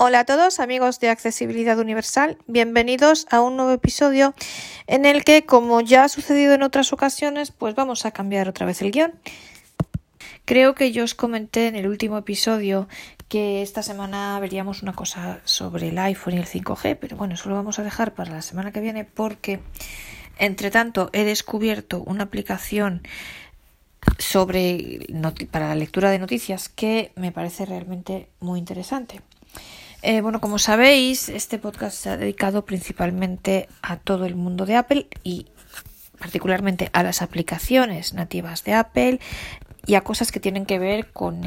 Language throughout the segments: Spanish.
Hola a todos amigos de Accesibilidad Universal, bienvenidos a un nuevo episodio en el que, como ya ha sucedido en otras ocasiones, pues vamos a cambiar otra vez el guion. Creo que yo os comenté en el último episodio que esta semana veríamos una cosa sobre el iPhone y el 5G, pero bueno, eso lo vamos a dejar para la semana que viene porque, entre tanto, he descubierto una aplicación sobre para la lectura de noticias que me parece realmente muy interesante. Eh, bueno, como sabéis, este podcast se ha dedicado principalmente a todo el mundo de Apple y particularmente a las aplicaciones nativas de Apple y a cosas que tienen que ver con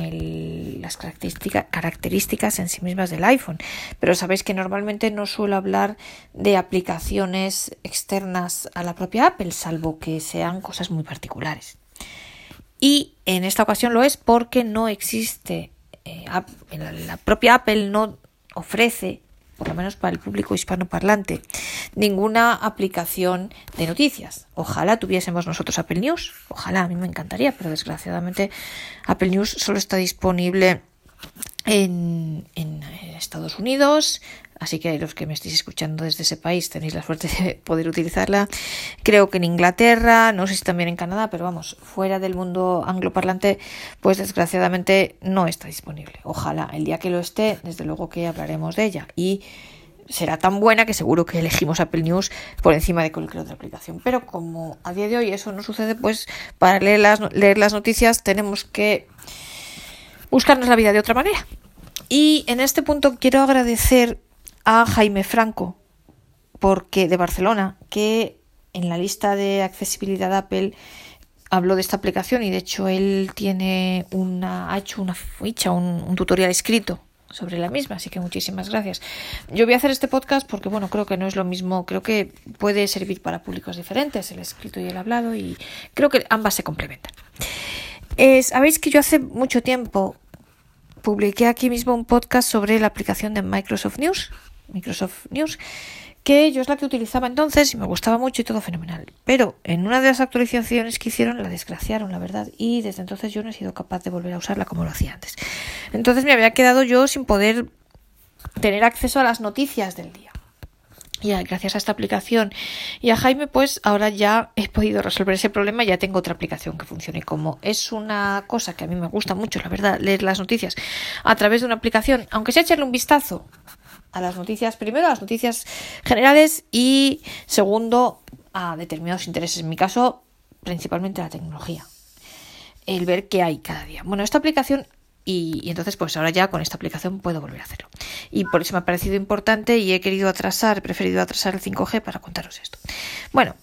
las características en sí mismas del iPhone. Pero sabéis que normalmente no suelo hablar de aplicaciones externas a la propia Apple, salvo que sean cosas muy particulares. Y en esta ocasión lo es porque no existe, eh, la propia Apple no ofrece, por lo menos para el público hispanoparlante, ninguna aplicación de noticias. Ojalá tuviésemos nosotros Apple News, ojalá, a mí me encantaría, pero desgraciadamente Apple News solo está disponible en, en Estados Unidos, Así que los que me estéis escuchando desde ese país tenéis la suerte de poder utilizarla. Creo que en Inglaterra, no sé si también en Canadá, pero vamos, fuera del mundo angloparlante, pues desgraciadamente no está disponible. Ojalá el día que lo esté, desde luego que hablaremos de ella. Y será tan buena que seguro que elegimos Apple News por encima de cualquier otra aplicación. Pero como a día de hoy eso no sucede, pues para leer las, leer las noticias tenemos que buscarnos la vida de otra manera. Y en este punto quiero agradecer a Jaime Franco, porque de Barcelona, que en la lista de accesibilidad Apple habló de esta aplicación y de hecho él tiene una, ha hecho una ficha, un, tutorial escrito sobre la misma, así que muchísimas gracias. Yo voy a hacer este podcast porque, bueno, creo que no es lo mismo, creo que puede servir para públicos diferentes, el escrito y el hablado, y creo que ambas se complementan. Sabéis que yo hace mucho tiempo publiqué aquí mismo un podcast sobre la aplicación de Microsoft News, Microsoft News, que yo es la que utilizaba entonces y me gustaba mucho y todo fenomenal. Pero en una de las actualizaciones que hicieron la desgraciaron, la verdad, y desde entonces yo no he sido capaz de volver a usarla como lo hacía antes. Entonces me había quedado yo sin poder tener acceso a las noticias del día. Y gracias a esta aplicación y a Jaime, pues ahora ya he podido resolver ese problema ya tengo otra aplicación que funcione. Como es una cosa que a mí me gusta mucho, la verdad, leer las noticias a través de una aplicación, aunque sea echarle un vistazo a las noticias, primero a las noticias generales y segundo a determinados intereses, en mi caso principalmente la tecnología, el ver qué hay cada día. Bueno, esta aplicación y, entonces pues ahora ya con esta aplicación puedo volver a hacerlo. Y por eso me ha parecido importante y he querido atrasar, he preferido atrasar el 5G para contaros esto. Bueno,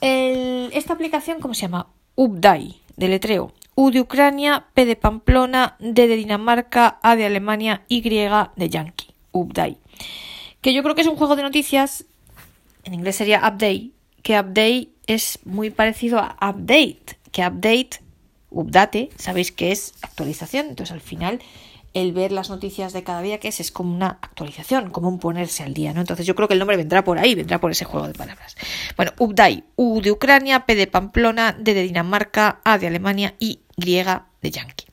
esta aplicación, ¿cómo se llama? Updai, de letreo. U de Ucrania, P de Pamplona, D de Dinamarca, A de Alemania, Y de Yankee. Update. Que yo creo que es un juego de noticias, en inglés sería update, que update es muy parecido a update, que update, update, sabéis que es actualización, entonces al final el ver las noticias de cada día que es es como una actualización, como un ponerse al día, ¿no? Entonces yo creo que el nombre vendrá por ahí, vendrá por ese juego de palabras. Bueno, update, U de Ucrania, P de Pamplona, D de Dinamarca, A de Alemania y Y de Yankee.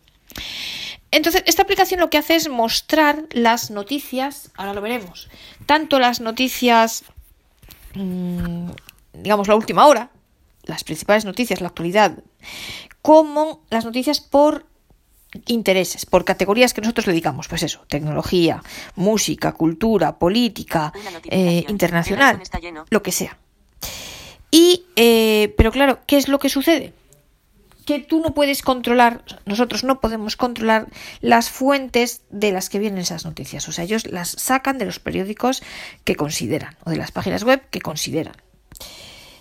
Entonces, esta aplicación lo que hace es mostrar las noticias, ahora lo veremos, tanto las noticias, mm, digamos, la última hora, las principales noticias, la actualidad, como las noticias por intereses, por categorías que nosotros le dedicamos, pues eso, tecnología, música, cultura, política, eh, internacional, lo que sea. Y, eh, pero claro, ¿qué es lo que sucede? Que tú no puedes controlar, nosotros no podemos controlar las fuentes de las que vienen esas noticias. O sea, ellos las sacan de los periódicos que consideran o de las páginas web que consideran.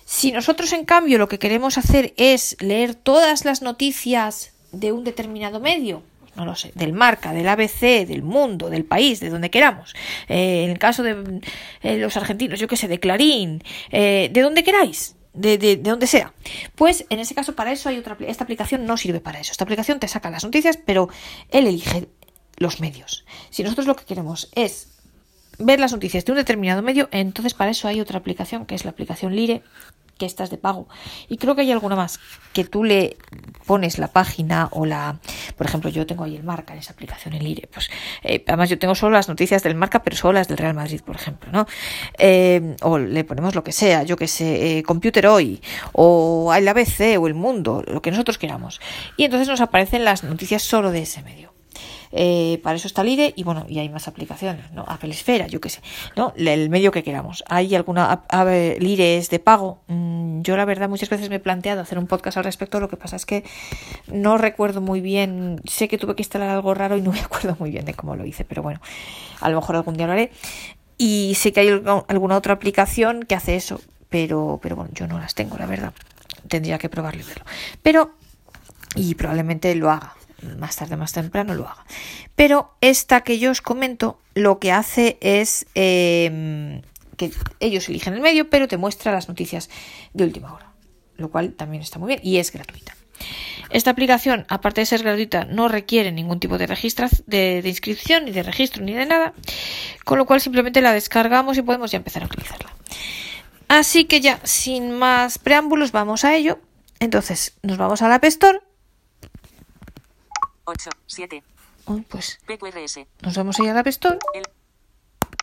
Si nosotros, en cambio, lo que queremos hacer es leer todas las noticias de un determinado medio, no lo sé, del marca, del ABC, del mundo, del país, de donde queramos, eh, en el caso de eh, los argentinos, yo qué sé, de Clarín, eh, de donde queráis, de, de, de, donde sea. Pues en ese caso, para eso hay otra esta aplicación no sirve para eso. Esta aplicación te saca las noticias, pero él elige los medios. Si nosotros lo que queremos es ver las noticias de un determinado medio, entonces para eso hay otra aplicación que es la aplicación Lire, que esta es de pago. Y creo que hay alguna más que tú le pones la página o la, por ejemplo, yo tengo ahí el marca en esa aplicación, el IRE, pues eh, además yo tengo solo las noticias del marca, pero solo las del Real Madrid, por ejemplo, ¿no? Eh, o le ponemos lo que sea, yo que sé, eh, Computer Hoy, o el ABC, o el Mundo, lo que nosotros queramos. Y entonces nos aparecen las noticias solo de ese medio. Eh, para eso está IRE y bueno, y hay más aplicaciones, ¿no? Apple Esfera, yo qué sé, ¿no? El medio que queramos. ¿Hay alguna IRE es de pago? Mm, yo la verdad muchas veces me he planteado hacer un podcast al respecto, lo que pasa es que no recuerdo muy bien, sé que tuve que instalar algo raro y no me acuerdo muy bien de cómo lo hice, pero bueno, a lo mejor algún día lo haré. Y sé que hay alguna otra aplicación que hace eso, pero, pero bueno, yo no las tengo, la verdad. Tendría que probarlo y verlo. Pero, y probablemente lo haga más tarde, más temprano lo haga. Pero esta que yo os comento lo que hace es em, que ellos eligen el medio, pero te muestra las noticias de última hora, lo cual también está muy bien y es gratuita. Esta aplicación, aparte de ser gratuita, no requiere ningún tipo de, de, de inscripción, ni de registro, ni de nada, con lo cual simplemente la descargamos y podemos ya empezar a utilizarla. Así que ya, sin más preámbulos, vamos a ello. Entonces, nos vamos a la App Store 8, 7. pues. PQRS. Nos vamos a ir a la App Store. El...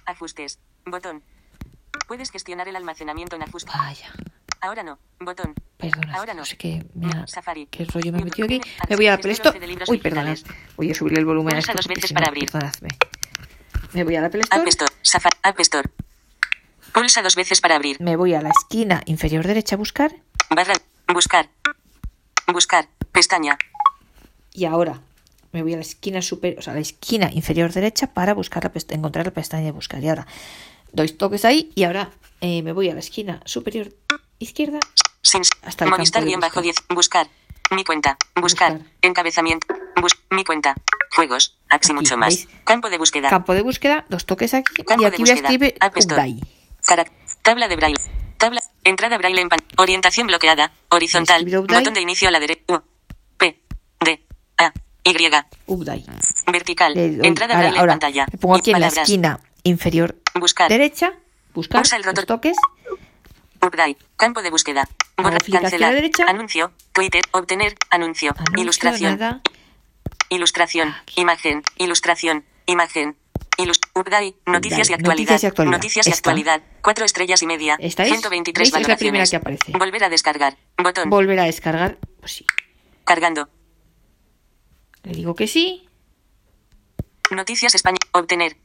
Ajustes. Botón. Puedes gestionar el almacenamiento en ajustes. Vaya. Ahora no. Botón. Perdona. Ahora no. sé qué, Safari. qué rollo me he metido aquí. Me voy a la Play Store. Uy, perdonad. Voy a subirle el volumen a esto. dos veces para abrir. Perdonadme. Me voy a la Play Store. App Store. Safari. App Store. Pulsa dos veces para abrir. Me voy a la esquina inferior derecha a buscar. Barra. Buscar. Buscar. Pestaña. Y ahora me voy a la esquina super, o sea, la esquina inferior derecha para buscar la encontrar la pestaña de buscar. Y ahora doy toques ahí y ahora eh, me voy a la esquina superior izquierda. Sin. Hasta el Movistar guion bajo búsqueda. 10. Buscar. Mi cuenta. Buscar. Buscar. Encabezamiento. Bus mi cuenta. Juegos. Aquí, mucho más. ¿veis? Campo de búsqueda. Campo de búsqueda, dos toques aquí Campo y aquí voy a escribir Tabla de braille. Tabla. Entrada braille en pan. Orientación bloqueada. Horizontal. Botón de inicio a la derecha. Y. Update. Vertical. Le doy- Entrada ahora, ahora, pantalla. me pongo aquí en la esquina inferior Buscar. derecha, buscar, Pulsa el rotor. toques, Update. Campo de búsqueda. Hacia Cancelar. derecha. Anuncio. Twitter. Obtener. Anuncio. anuncio, Ilustración. nada, Ilustración. Imagen. Ilustración. Imagen. Ilus Update. Noticias y Update. actualidad. Noticias y actualidad. Noticias y Esta. actualidad. Cuatro estrellas y media. ¿Esta es? 123 ¿Veis? Es la primera que aparece. Volver a descargar. Botón. volver a descargar, pues sí. Cargando. Le digo que sí, Noticias España. Obtener.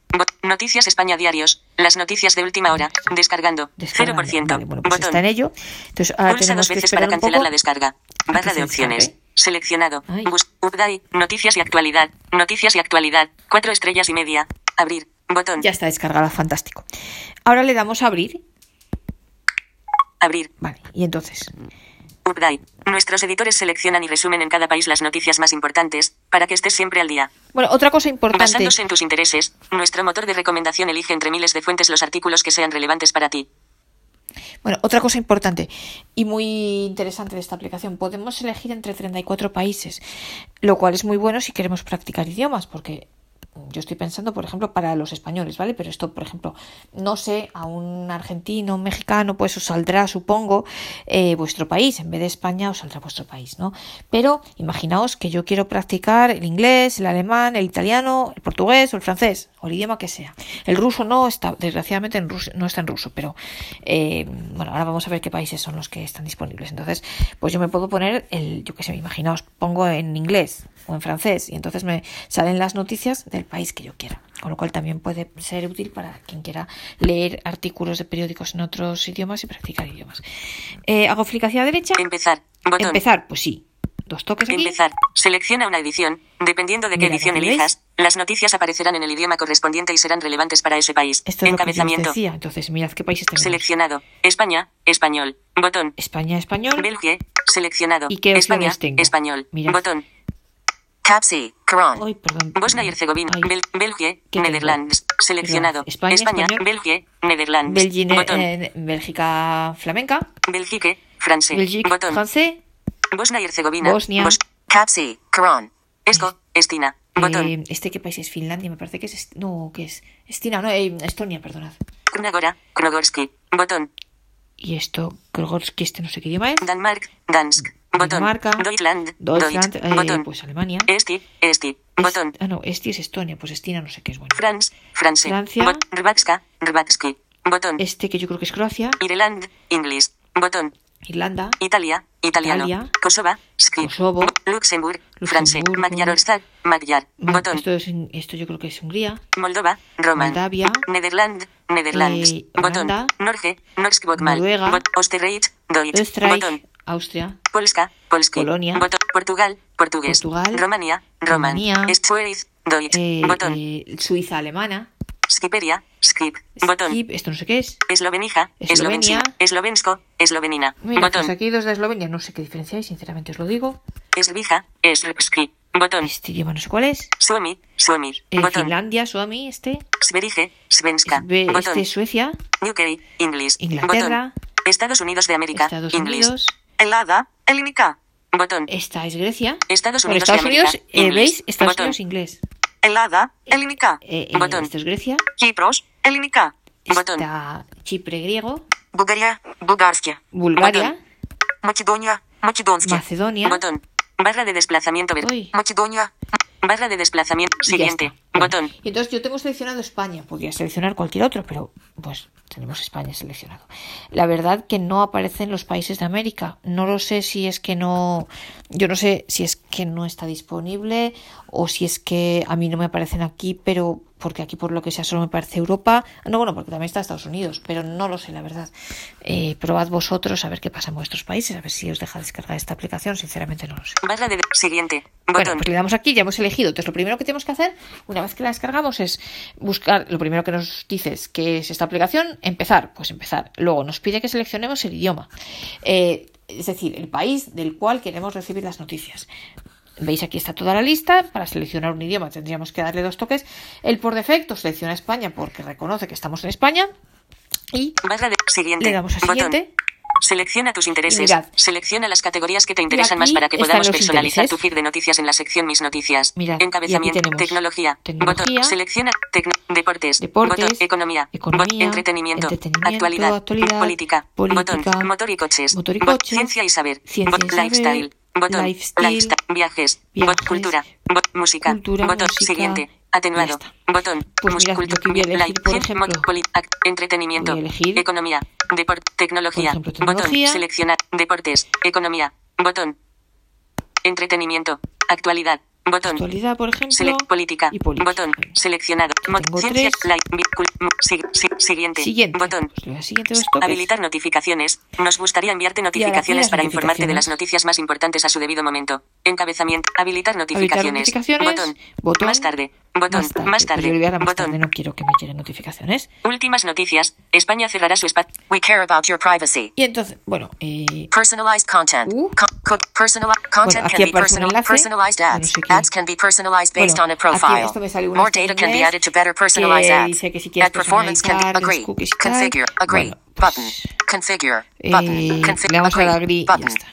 Noticias España diarios. Las noticias de última hora. Descargando. descargar. 0%. Vale, bueno, pues Botón. está en ello. Entonces ahora Pulsa tenemos dos veces para cancelar la descarga. que Barra de opciones. descargue. Seleccionado. Ay. Bus Update. Noticias y actualidad. Noticias y actualidad. Cuatro estrellas y media. Abrir. Botón. Ya está descargada, fantástico. Ahora le damos a abrir. Abrir. Vale, y entonces, Update. Nuestros editores seleccionan y resumen en cada país las noticias más importantes, para que estés siempre al día. bueno, otra cosa importante. Basándose en tus intereses, nuestro motor de recomendación elige entre miles de fuentes los artículos que sean relevantes para ti. Bueno, otra cosa importante y muy interesante de esta aplicación, podemos elegir entre 34 países, lo cual es muy bueno si queremos practicar idiomas, porque yo estoy pensando, por ejemplo, para los españoles, ¿vale? Pero esto, por ejemplo, no sé, a un argentino, un mexicano, pues os saldrá, supongo, eh, vuestro país, en vez de España os saldrá vuestro país, ¿no? Pero imaginaos que yo quiero practicar el inglés, el alemán, el italiano, el portugués o el francés, o el idioma que sea. El ruso no está, desgraciadamente en ruso, no está en ruso, pero eh, bueno, ahora vamos a ver qué países son los que están disponibles. Entonces, pues yo me puedo poner el, yo qué sé, imaginaos, pongo en inglés o en francés y entonces me salen las noticias del país que yo quiera. Con lo cual también puede ser útil para quien quiera leer artículos de periódicos en otros idiomas y practicar idiomas. Eh, hago clic hacia la derecha. Empezar. Botón. Empezar, pues sí. Dos toques aquí. Empezar. Selecciona una edición. Dependiendo de qué edición elijas, las noticias aparecerán en el idioma correspondiente y serán relevantes para ese país. Esto es lo que yo os Encabezamiento. decía. Entonces, mirad qué países tenemos. Seleccionado. España. Español. Botón. España, español. Belgia. Seleccionado. ¿Y qué España. tengo? Español. Mirad. Botón. Capsi. Cron. Bosnia y Herzegovina. Bel Belgia. ¿Qué? Netherlands. Seleccionado. España, español. Belgia. Netherlands. Botón. eh, Bélgica flamenca. Belgique. Francés. Belgique Botón. francés. Bosnia y Herzegovina. Bosnia. Bos- Capsi. Cron. Esco. Estina. Botón. Eh, este qué país es Finlandia, me parece que es est- no, que es Estina, no, eh, Estonia, perdonad. Krunagora. Krogorsky. Botón. Y esto, Krogorski, este no sé qué idioma es. Danmark, Dansk, botón. Dinamarca. Deutschland, Deutschland, Deutsch, eh, botón. pues Alemania. Esti, Esti, Es- botón. ah, no, este es Estonia, pues Estina no sé qué es bueno. France, France. Francia. Bot, Rvatski, botón. Este que yo creo que es Croacia, Ireland, English, botón. Irlanda, Italia, italiano. Italia. Kosovo, script. Kosovo. Luxemburg. Luxemburgo. Magyarország, magyar, botón. Esto, es esto yo creo que es Hungría, Moldova, Roman. Moldavia. Nederland, Netherlands. Eh, botón. Norge. Noruega. Bot, Oostenrijk, Deutsch. Botón. Austria, Polska, Polski. Polonia. Botón. Portugal, portugués. Portugal. Romania, Roman. Rumanía. Schweiz, Deutsch. eh, botón. eh, Suiza alemana, Skiperia, Skip. Botón. Skip, esto no sé qué es. Eslovenija, Eslovenia. Eslovensko, Eslovenina. Mira, Botón. pues aquí dos de Eslovenia, no sé qué diferencia hay, sinceramente os lo digo. Esvija, Esrpski. Botón. Este idioma no sé cuál es. Suomi, Suomi. Eh, Botón. Finlandia, Suomi, este. Sverige, Svenska. Ve- Botón. Este es Suecia, UK, English. Inglaterra. Botón. Estados Unidos de América. Estados English. Unidos. Helada, Elinica. Botón. Esta es Grecia. Estados Unidos Estados Unidos, eh. ¿veis? Estados Botón. Unidos inglés. Helada, Elinica. Eh, eh, Botón. esto es Grecia. Kipros, Elinica. Botón. Chipre griego. Bulgaria, Bulgarskia. Bulgaria. Botón. Macedonia, Macedonskia. Macedonia. Botón. Barra de desplazamiento. Uy. Macedonia. Barra de desplazamiento. Siguiente. Bueno, Botón. Y entonces yo tengo seleccionado España. Podría seleccionar cualquier otro, pero pues tenemos España seleccionado. La verdad que no aparecen los países de América. No lo sé si es que no. Yo no sé si es que no está disponible o si es que a mí no me aparecen aquí, pero porque aquí por lo que sea solo me parece Europa. No, bueno, porque también está Estados Unidos, pero no lo sé, la verdad. Eh, probad vosotros a ver qué pasa en vuestros países, a ver si os deja descargar esta aplicación. Sinceramente no lo sé. Barra de. Siguiente. Bueno, pues le damos aquí, ya hemos elegido. Entonces, lo primero que tenemos que hacer, una vez que la descargamos, es buscar, lo primero que nos dice es que es esta aplicación, empezar, pues empezar. Luego nos pide que seleccionemos el idioma, Eh, es decir, el país del cual queremos recibir las noticias. Veis aquí está toda la lista. Para seleccionar un idioma tendríamos que darle dos toques. El por defecto selecciona España porque reconoce que estamos en España. Y Barra de. Siguiente. le damos a Botón. siguiente. Selecciona tus intereses. Mirad. Selecciona las categorías que te interesan más para que podamos personalizar intereses. tu feed de noticias en la sección Mis Noticias. Mirad, Encabezamiento. Tecnología. tecnología. Botón. Selecciona. tecno- deportes. Deportes, Botón. Economía. entretenimiento. entretenimiento, Actualidad. actualidad, política. política, Botón. Motor y coches. motor y Ciencia y saber. ciencia y saber, lifestyle. Botón. lifestyle, Viajes. viajes, Bot- cultura. Bot- música. cultura, Botón. música, Siguiente. Atenuado. Botón. Pues Mus- mirad, cultu- yo aquí voy a elegir, por ejemplo, entretenimiento. voy a elegir, Economía. Deporte. Tecnología. ejemplo, Botón. tecnología. Seleccionar. Deportes. Economía. Botón. Entretenimiento. Actualidad. Botón. Actualidad, por ejemplo. Select política. y política. Botón. Seleccionado. Tengo tres. Siguiente. Siguiente. Botón. Pues siguiente. Habilitar notificaciones. Nos gustaría enviarte notificaciones para informarte de las notificaciones. noticias más importantes a su debido momento. Encabezamiento. Habilitar Habilitar notificaciones. notificaciones. Botón. Botón. Más tarde. Botón. Más tarde. A dar más Botón. tarde, no quiero que me lleguen notificaciones. Últimas noticias. España cerrará su espacio. We care about your privacy. Y entonces, bueno, eh, Personalized content. Uh. Personal content aquí can be personal, personalized Bueno, ads. no sé. Ads can be personalized based on a profile. esto me sale una More data can be added to better personalized que ads. dice que si quieres Ad performance can be agree. Configure. Agree. Bueno, button. pues, Configure. eh, Button. Config- le vamos a dar agree. agree y ya Button. está.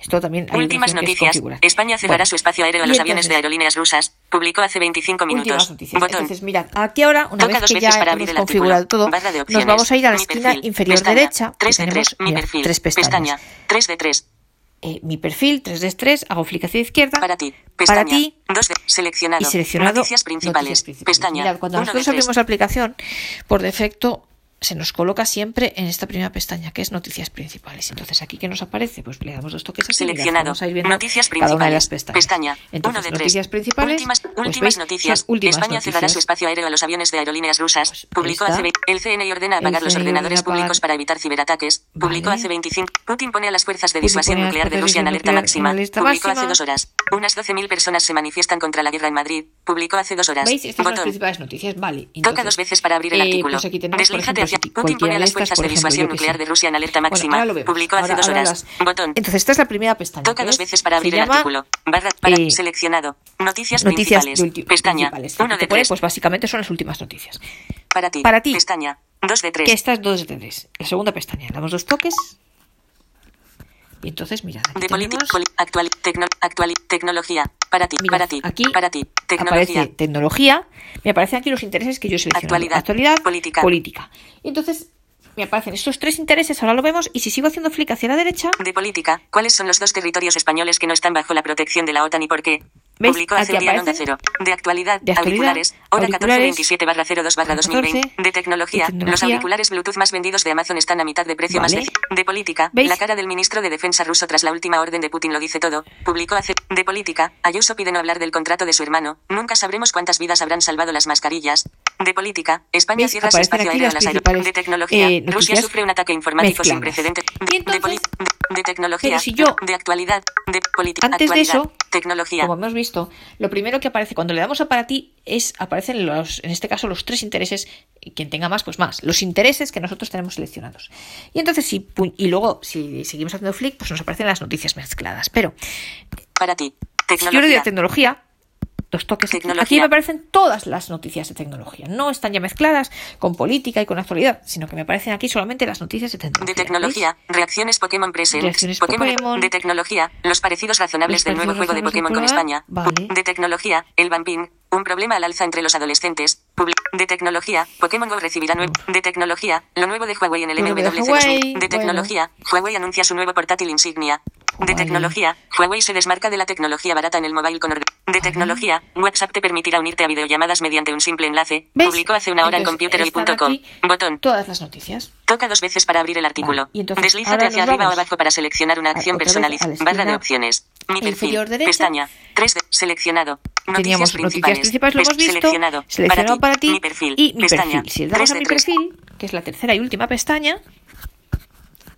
Esto también hay Últimas opción que es noticias. España cerrará Bueno, su espacio aéreo a los aviones de aerolíneas rusas. Publicó hace 25 Últimas minutos. noticias. Botón. Entonces, mirad, aquí ahora, una Toca vez que ya para hemos configurado todo, nos vamos a ir a la Mi esquina perfil. inferior Pestaña. derecha. que 3 de tenemos, 3. Mi perfil. tres pestañas. Pestaña. 3 de 3. Eh, mi perfil, 3 de 3, hago clic hacia la izquierda. Para ti. Para Pestaña. ti. 2 de seleccionado. y seleccionado Noticias principales. noticias principales. Pestaña. Mirad, cuando nosotros abrimos la aplicación, por defecto se nos coloca siempre en esta primera pestaña, que es noticias principales. Entonces, aquí que nos aparece, pues le damos dos toques así. Seleccionado. vamos a ir viendo Noticias cada una de las principales. pestañas. Pestaña. Entonces, Uno de tres. noticias principales. Últimas, pues, últimas noticias. últimas España cerrará su noticias. espacio aéreo a los aviones de aerolíneas rusas. Pues, Publicó hace El CNI ordena apagar los ordenadores públicos para evitar ciberataques. Publicó Vale. hace 25. Putin pone a las fuerzas de disuasión nuclear de Rusia en alerta máxima. en Publicó hace dos horas. Unas 12.000 personas se manifiestan contra la guerra en Madrid. Publicó hace dos horas. ¿Veis? Estas son las Botón. principales noticias. Vale. Toca entonces, dos veces para abrir el eh, artículo. pues aquí tenemos, Si Putin pone a las fuerzas de disuasión nuclear de Rusia en alerta Bueno, máxima. ahora lo vemos. Publicó hace Ahora- dos ahora horas. las- Botón. Entonces, esta es la primera pestaña. Toca dos es- veces para abrir el artículo. Barra para eh, seleccionado. Noticias, Noticias principales. Pestaña. principales. Uno de pone, tres. pues básicamente son las últimas noticias. Para ti. para ti. Pestaña. Dos de tres. Que estas dos de tres. La segunda pestaña. Damos dos toques. Y entonces, mirad, aquí De tenemos... actual, tecno, actual, tecnología. Para ti, Mirad, para ti, aquí para ti. Tecnología. aparece tecnología. Me aparecen aquí los intereses que yo selecciono. Actualidad, Actualidad. política. Política. Entonces, me aparecen estos tres intereses, ahora lo vemos, y si sigo haciendo flick hacia la derecha... De política, ¿cuáles son los dos territorios españoles que no están bajo la protección de la OTAN y por qué? ¿Veis? Publicó hace día Onda. Cero. De actualidad, De actualidad, auriculares, hora auriculares, 1427 barra 02 barra 2020. 14, De tecnología, de tecnología. los auriculares Bluetooth más vendidos de Amazon están a mitad de precio más de... De política, ¿Veis? la cara del ministro de Defensa ruso tras la última orden de Putin lo dice todo. Publicó hace... De política, Ayuso pide no hablar del contrato de su hermano. Nunca sabremos cuántas vidas habrán salvado las mascarillas. De política, España cierra su espacio aéreo a las las aero- principales, De tecnología, eh, Rusia sufre un ataque informático sin precedentes. Entonces- de- de tecnología, si yo- de actualidad, de política, Antes de eso, tecnología. Como hemos visto, lo primero que aparece cuando le damos a para ti es aparecen los, en este caso, los tres intereses. Quien tenga más, pues más. Los intereses que nosotros tenemos seleccionados. Y entonces, si y luego, si seguimos haciendo flick, pues nos aparecen las noticias mezcladas. Pero Para ti, si yo le doy tecnología. a tecnología, dos toques aquí, Tecnología. aquí me aparecen todas las noticias de tecnología. No están ya mezcladas con política y con actualidad, sino que me aparecen aquí solamente las noticias de tecnología. De tecnología, reacciones Pokémon Presents. Reacciones Pokémon. De tecnología, los parecidos razonables Los del nuevo juego de Pokémon con. España. Vale. De tecnología, el Vampín. Un problema al alza entre los adolescentes. De tecnología, Pokémon Go recibirá nuevo. De tecnología, lo nuevo de Huawei en el de MWC Huawei, 2000. De tecnología, Huawei anuncia su nuevo portátil insignia. De tecnología, Huawei se desmarca de la tecnología barata en el mobile con orden. De tecnología, WhatsApp te permitirá unirte a videollamadas mediante un simple enlace. ¿Veis? Publicó hace una hora en Entonces, están aquí Botón. Todas las noticias. Toca dos veces para abrir el artículo. Vale, y entonces, Deslízate hacia arriba o vamos abajo para seleccionar una acción personalizada. Barra de opciones. Mi perfil. Pestaña. 3 de seleccionado. Noticias Teníamos principales. noticias principales, lo hemos visto. Seleccionado. Seleccionado para ti. Mi perfil. Y mi Pestaña. perfil. Si le damos 3 a mi 3. perfil, que es la tercera y última pestaña,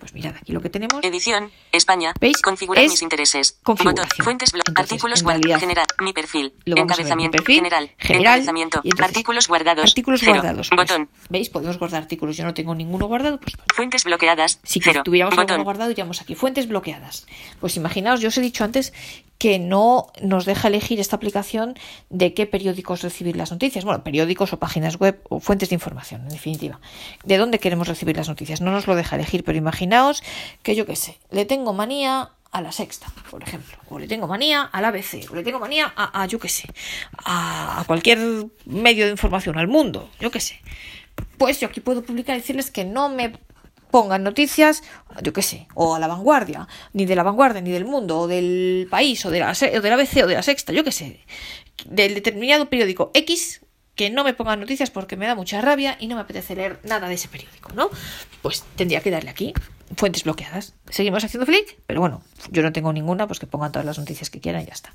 pues mirad aquí lo que tenemos. Edición. España. ¿Veis? Configurar Es mis intereses. configuración. Botón. Fuentes. blo- Entonces, artículos guardados. General. Mi perfil. Ver, mi Encabezamiento. perfil, general. general, Encabezamiento. entonces, artículos guardados. Artículos Cero. guardados. pues, Botón. ¿Veis? Podemos guardar artículos. Yo no tengo ninguno guardado. Pues Fuentes bloqueadas. si Cero. tuviéramos Botón. alguno guardado, iríamos aquí. Fuentes bloqueadas. Pues imaginaos, yo os he dicho antes que no nos deja elegir esta aplicación de qué periódicos recibir las noticias. Bueno, periódicos o páginas web o fuentes de información, en definitiva. De dónde queremos recibir las noticias. No nos lo deja elegir, pero imaginaos que yo qué sé, le tengo manía a la sexta, por ejemplo, o le tengo manía al ABC, o le tengo manía a, yo qué sé, a, a cualquier medio de información, al mundo, yo qué sé. Pues yo aquí puedo publicar y decirles que no me pongan noticias, yo qué sé, o a la vanguardia, ni de la vanguardia, ni del mundo, o del país, o de la, o de la ABC, o de la sexta, yo qué sé, del determinado periódico X, que no me pongan noticias porque me da mucha rabia y no me apetece leer nada de ese periódico, ¿no? Pues tendría que darle aquí, fuentes bloqueadas. Seguimos haciendo flick, pero bueno, yo no tengo ninguna, pues que pongan todas las noticias que quieran y ya está.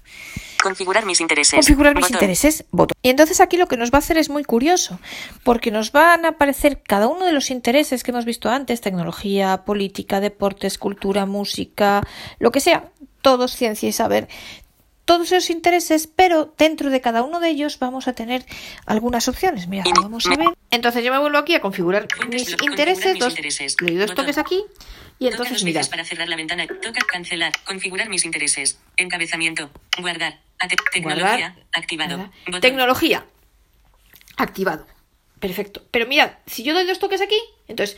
Configurar mis intereses. Configurar mis Botón. intereses, voto. Y entonces aquí lo que nos va a hacer es muy curioso, porque nos van a aparecer cada uno de los intereses que hemos visto antes, tecnología, política, deportes, cultura, música, lo que sea, todos ciencia y saber. Todos esos intereses, pero dentro de cada uno de ellos vamos a tener algunas opciones. Mira, vamos a ver. Entonces yo me vuelvo aquí a configurar mis intereses, dos, le doy dos toques aquí y Toca entonces dos mira. para cerrar la ventana. Toca cancelar. Configurar mis intereses. Encabezamiento. Guardar. Ate- tecnología. Guardar, activado. Tecnología. Activado. Perfecto. Pero mirad, si yo doy dos toques aquí, entonces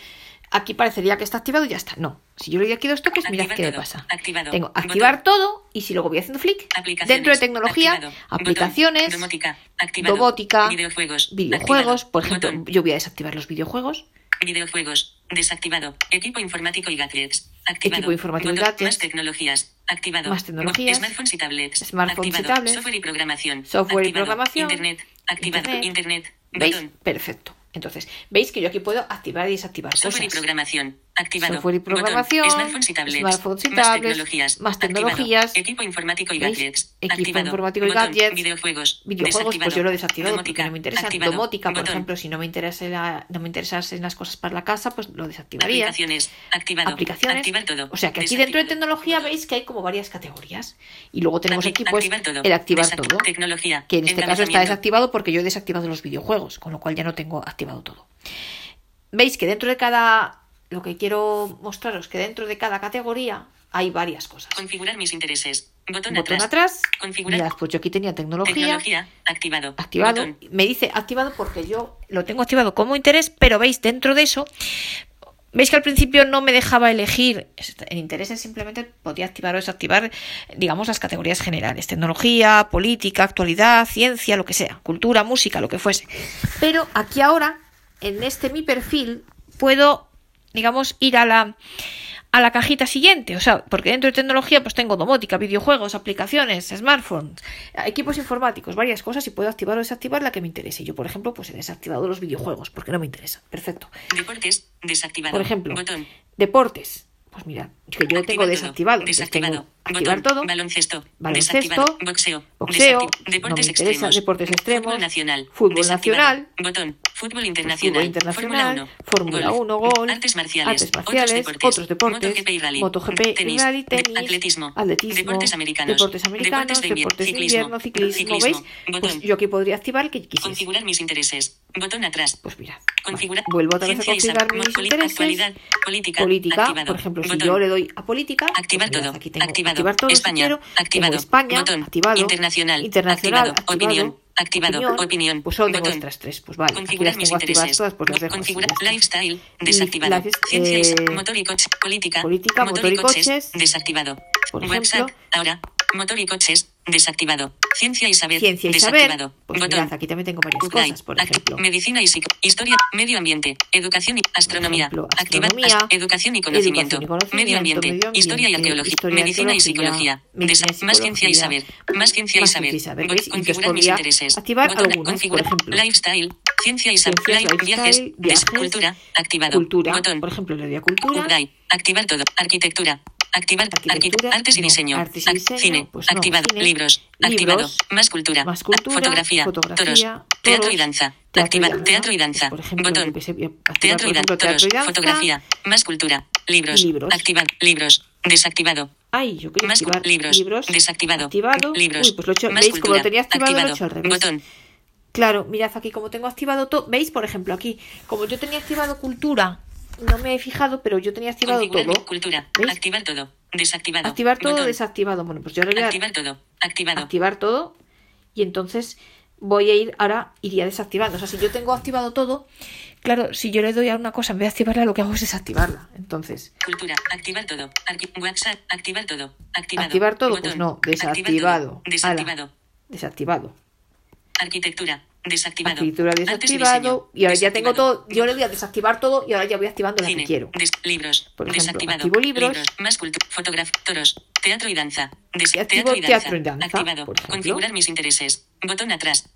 aquí parecería que está activado y ya está. No. Si yo le doy aquí dos toques, mirad Activar qué me todo. pasa. Activado. Tengo activar Botón. todo y si luego voy haciendo flick, dentro de tecnología, Activado. aplicaciones, Botón. Domótica. Activado. domótica, Videojuegos. videojuegos. Por ejemplo, Botón. yo voy a desactivar los videojuegos. Videojuegos. Desactivado. Equipo informático y gadgets. Activado. Equipo informático y Botón. gadgets. Más tecnologías. Activado. Más tecnologías. Smartphones y tablets. Smartphones y Activado. tablets. Software y programación. Software y Activado. programación. Internet. Activado. Internet. Internet. ¿Veis? Botón. Perfecto. Entonces, veis que yo aquí puedo activar y desactivar Software y cosas. programación. Activado. Software y Botón. programación, Smartphones y tablets. smartphones y más tecnologías. más tecnologías. Equipo informático y gadgets. Equipo Activado. informático y Botón. gadgets. Videojuegos. Videojuegos, pues yo lo he desactivado porque no me interesa. Activado. Domótica, por Botón. ejemplo, si no me interesa la- no me interesasen las cosas para la casa, pues lo desactivaría. Aplicaciones. Activado. Aplicaciones. Activar todo. O sea que aquí dentro de tecnología Botón. veis que hay como varias categorías. Y luego tenemos aquí pues el activar Desact- todo. Tecnología. Que en este caso está desactivado porque yo he desactivado los videojuegos, con lo cual ya no tengo activado todo. Veis que dentro de cada lo que quiero mostraros que dentro de cada categoría hay varias cosas. Configurar mis intereses. Botón, Botón atrás. atrás. Configurar. Mirad, pues yo aquí tenía tecnología. Tecnología. Activado. activado. Botón. Me dice activado porque yo lo tengo activado como interés, pero veis dentro de eso, veis que al principio no me dejaba elegir. En intereses simplemente podía activar o desactivar, digamos, las categorías generales: tecnología, política, actualidad, ciencia, lo que sea, cultura, música, lo que fuese. Pero aquí ahora, en este mi perfil, puedo digamos, ir a la a la cajita siguiente, o sea, porque dentro de tecnología pues tengo domótica, videojuegos, aplicaciones, smartphones, equipos informáticos, varias cosas y puedo activar o desactivar la que me interese. Yo, por ejemplo, pues he desactivado los videojuegos porque no me interesa. Perfecto. Deportes, desactivado. Por ejemplo, Botón. deportes. Pues mira, que yo lo tengo Activar todo. desactivado. Desactivado. tengo activar Botón. todo. Baloncesto. Baloncesto, Desactivado. Boxeo. Deportes no extremos. deportes extremos, Fútbol nacional. fútbol Desactivado. nacional, Botón. Fútbol internacional. Fórmula 1. Fórmula 1, gol, Artes marciales. artes marciales, otros deportes, MotoGP y rally. MotoGP y tenis, rally, tenis, atletismo, atletismo, deportes americanos, deportes americanos, de invierno, deportes de ciclismo, invierno, ciclismo, ciclismo, ¿veis? botón. Pues yo aquí podría activar el que quisiese. Configurar mis intereses. Botón atrás. Pues mira, Configurar. vale, vuelvo otra vez a configurar mis intereses. Actualidad. Política. Política, Activado. por ejemplo, si Botón. yo le doy a política, pues Activar mirad, todo. aquí tengo activado. activar todo si España. quiero, activado. España, Botón. activado, Internacional. internacional, activado. activado, Opinión. Activado. Opinión. Pues solo tengo estas tres, pues vale, Configurar mis intereses. todas, pues las dejo así, Configurar está. lifestyle. Desactivado. life- Ciencia y sa- eh, motor y coches. Política. política, motor y coches. Desactivado. Por WhatsApp. ejemplo. Ahora. Motor y coches. Desactivado. Ciencia y saber. Ciencia y saber, Desactivado. pues Botón. mirad, aquí también tengo varias cosas, por Act- ejemplo. Medicina y psic- historia, medio ambiente, educación y astronomía. ejemplo, as- educación y conocimiento. educación y conocimiento, medio, ambiente, medio ambiente, historia y arqueología, historia medicina y psicología. medicina y Desa- más ciencia y saber. Más ciencia y Más saber. ciencia y saber, Bot- ¿veis? Y entonces configurar mis intereses. activar Botón, algunas, por configurar ejemplo. lifestyle, ciencia y saber. Viajes, viajes, cultura, activado. Cultura, Botón. por ejemplo, le doy a cultura. Activar todo. Arquitectura. Activar Arquitectura, arquit- artes y diseño. Artes y diseño, cine. pues no. activado. Cine, libros. libros, Activado. Más cultura. más cultura, fotografía. fotografía, Toros. Teatro y danza. teatro y Activar. Teatro y danza. Por ejemplo, Botón. activar, Teatro y danza. Fotografía. Más cultura. Libros. Libros. Activar. Libros. Desactivado. Ay, yo quería Más activar libros. Desactivado. Activado. Libros. Uy, pues lo he hecho, Más ¿veis? Como cultura. lo tenía activado, lo he. Botón. Claro, mirad aquí como tengo activado todo. ¿Veis? Por ejemplo, aquí, como yo tenía activado cultura, no me he fijado, pero yo tenía activado Configurar todo. Cultura. ¿Veis? Activar todo. Desactivado. Activar todo, Botón. desactivado. Bueno, pues yo ahora voy a Activar todo. Activado. activar todo y entonces voy a ir, ahora iría desactivando. O sea, si yo tengo activado todo, claro, si yo le doy a una cosa en vez de activarla, lo que hago es desactivarla. Entonces, Cultura. Activar todo. Arqui- WhatsApp. Activar todo. Activado. activar todo, pues Botón. no, Activar desactivado. todo. Desactivado. Ala, desactivado. Arquitectura. Desactivado. Escritura desactivado. Y ahora ya tengo todo. Yo le doy a desactivar todo y ahora ya voy activando la que Cine. quiero. Des- libros. Por ejemplo, Desactivado. activo libros. Más cultura. Fotografía. Toros. Teatro y danza. Des- Y activo teatro, y danza. teatro y danza, Activado. Configurar mis intereses. Botón atrás.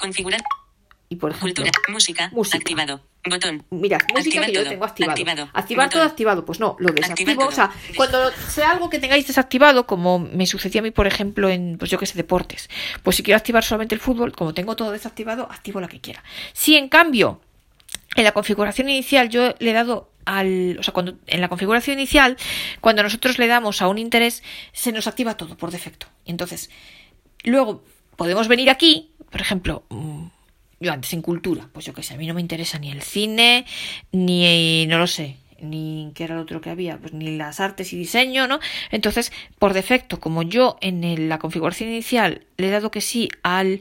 Configurar. Y por ejemplo, Cultura. Música. Música. Activado. Botón. Mirad, música que yo todo. tengo activado. Activado. Activar Botón. todo activado. Pues no, lo desactivo. O sea, cuando sea algo que tengáis desactivado, como me sucedía a mí, por ejemplo, en, pues yo que sé, deportes. Pues si quiero activar solamente el fútbol, como tengo todo desactivado, activo la que quiera. Si en cambio, en la configuración inicial yo le he dado al, o sea, cuando en la configuración inicial, cuando nosotros le damos a un interés, se nos activa todo por defecto. Entonces, luego podemos venir aquí, por ejemplo, mm, yo antes en cultura, pues yo que sé, a mí no me interesa ni el cine, ni, no lo sé, ni qué era lo otro que había, pues ni las artes y diseño, ¿no? Entonces, por defecto, como yo en el- la configuración inicial le he dado que sí al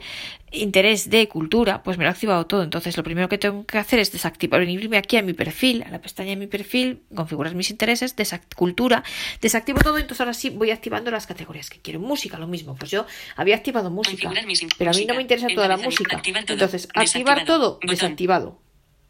interés de cultura, pues me lo ha activado todo. Entonces, lo primero que tengo que hacer es desactivar, venirme aquí a mi perfil, a la pestaña de mi perfil, configurar mis intereses, desact cultura, desactivo todo, entonces ahora sí voy activando las categorías que quiero. Música, lo mismo, pues yo había activado música, pero a mí no me interesa toda la música. Entonces, activar todo, desactivado.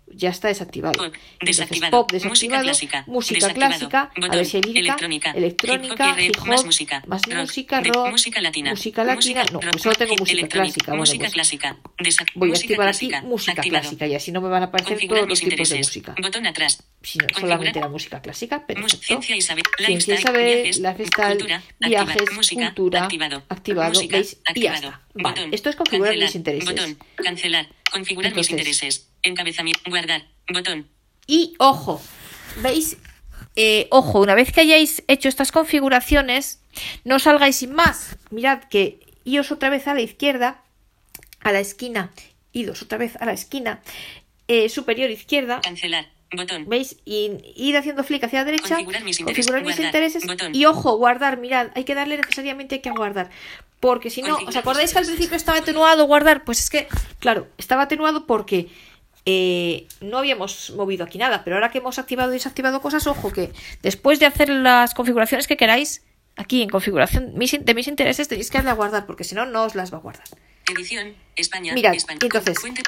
Ya está desactivado. Pop, Entonces, desactivado. pop Música clásica, música desactivado. clásica, a Botón, ver si hay lírica, electrónica, electrónica, hip hop y más música, más rock, música, de- rock, música latina, música latina, no, pues solo tengo música bueno, música pues clásica, desac- voy a música activar aquí música activado. clásica y así no me van a aparecer todos los tipos de música, Botón atrás. sino solamente la música clásica, perfecto. Ciencia y saber, Ciencia y lifestyle, saber, viajes, lifestyle, cultura, viajes, activar, música, cultura, activado, activado, música, ¿veis? Y ya activado, está. Vale, botón, esto es configurar mis intereses. Botón, cancelar, configurar Entonces- mis intereses, encabezamiento, guardar, botón, Y ojo, ¿veis? Eh, ojo, una vez que hayáis hecho estas configuraciones, no salgáis sin más. Mirad que ios otra vez a la izquierda, a la esquina, idos otra vez a la esquina eh, superior izquierda, cancelar, botón, ¿Veis? Y ir haciendo flick hacia la derecha, Configurar mis intereses, configurar mis guardar, intereses botón. y ojo, guardar, mirad, hay que darle necesariamente que guardar. Porque si no, ¿os acordáis que al principio estaba atenuado guardar? Pues es que, claro, estaba atenuado porque eh, no habíamos movido aquí nada, pero ahora que hemos activado y desactivado cosas, ojo que después de hacer las configuraciones que queráis, aquí en configuración de mis intereses tenéis que darle a guardar, porque si no, no os las va a guardar. Edición, España. Mirad, España. entonces, Fuente,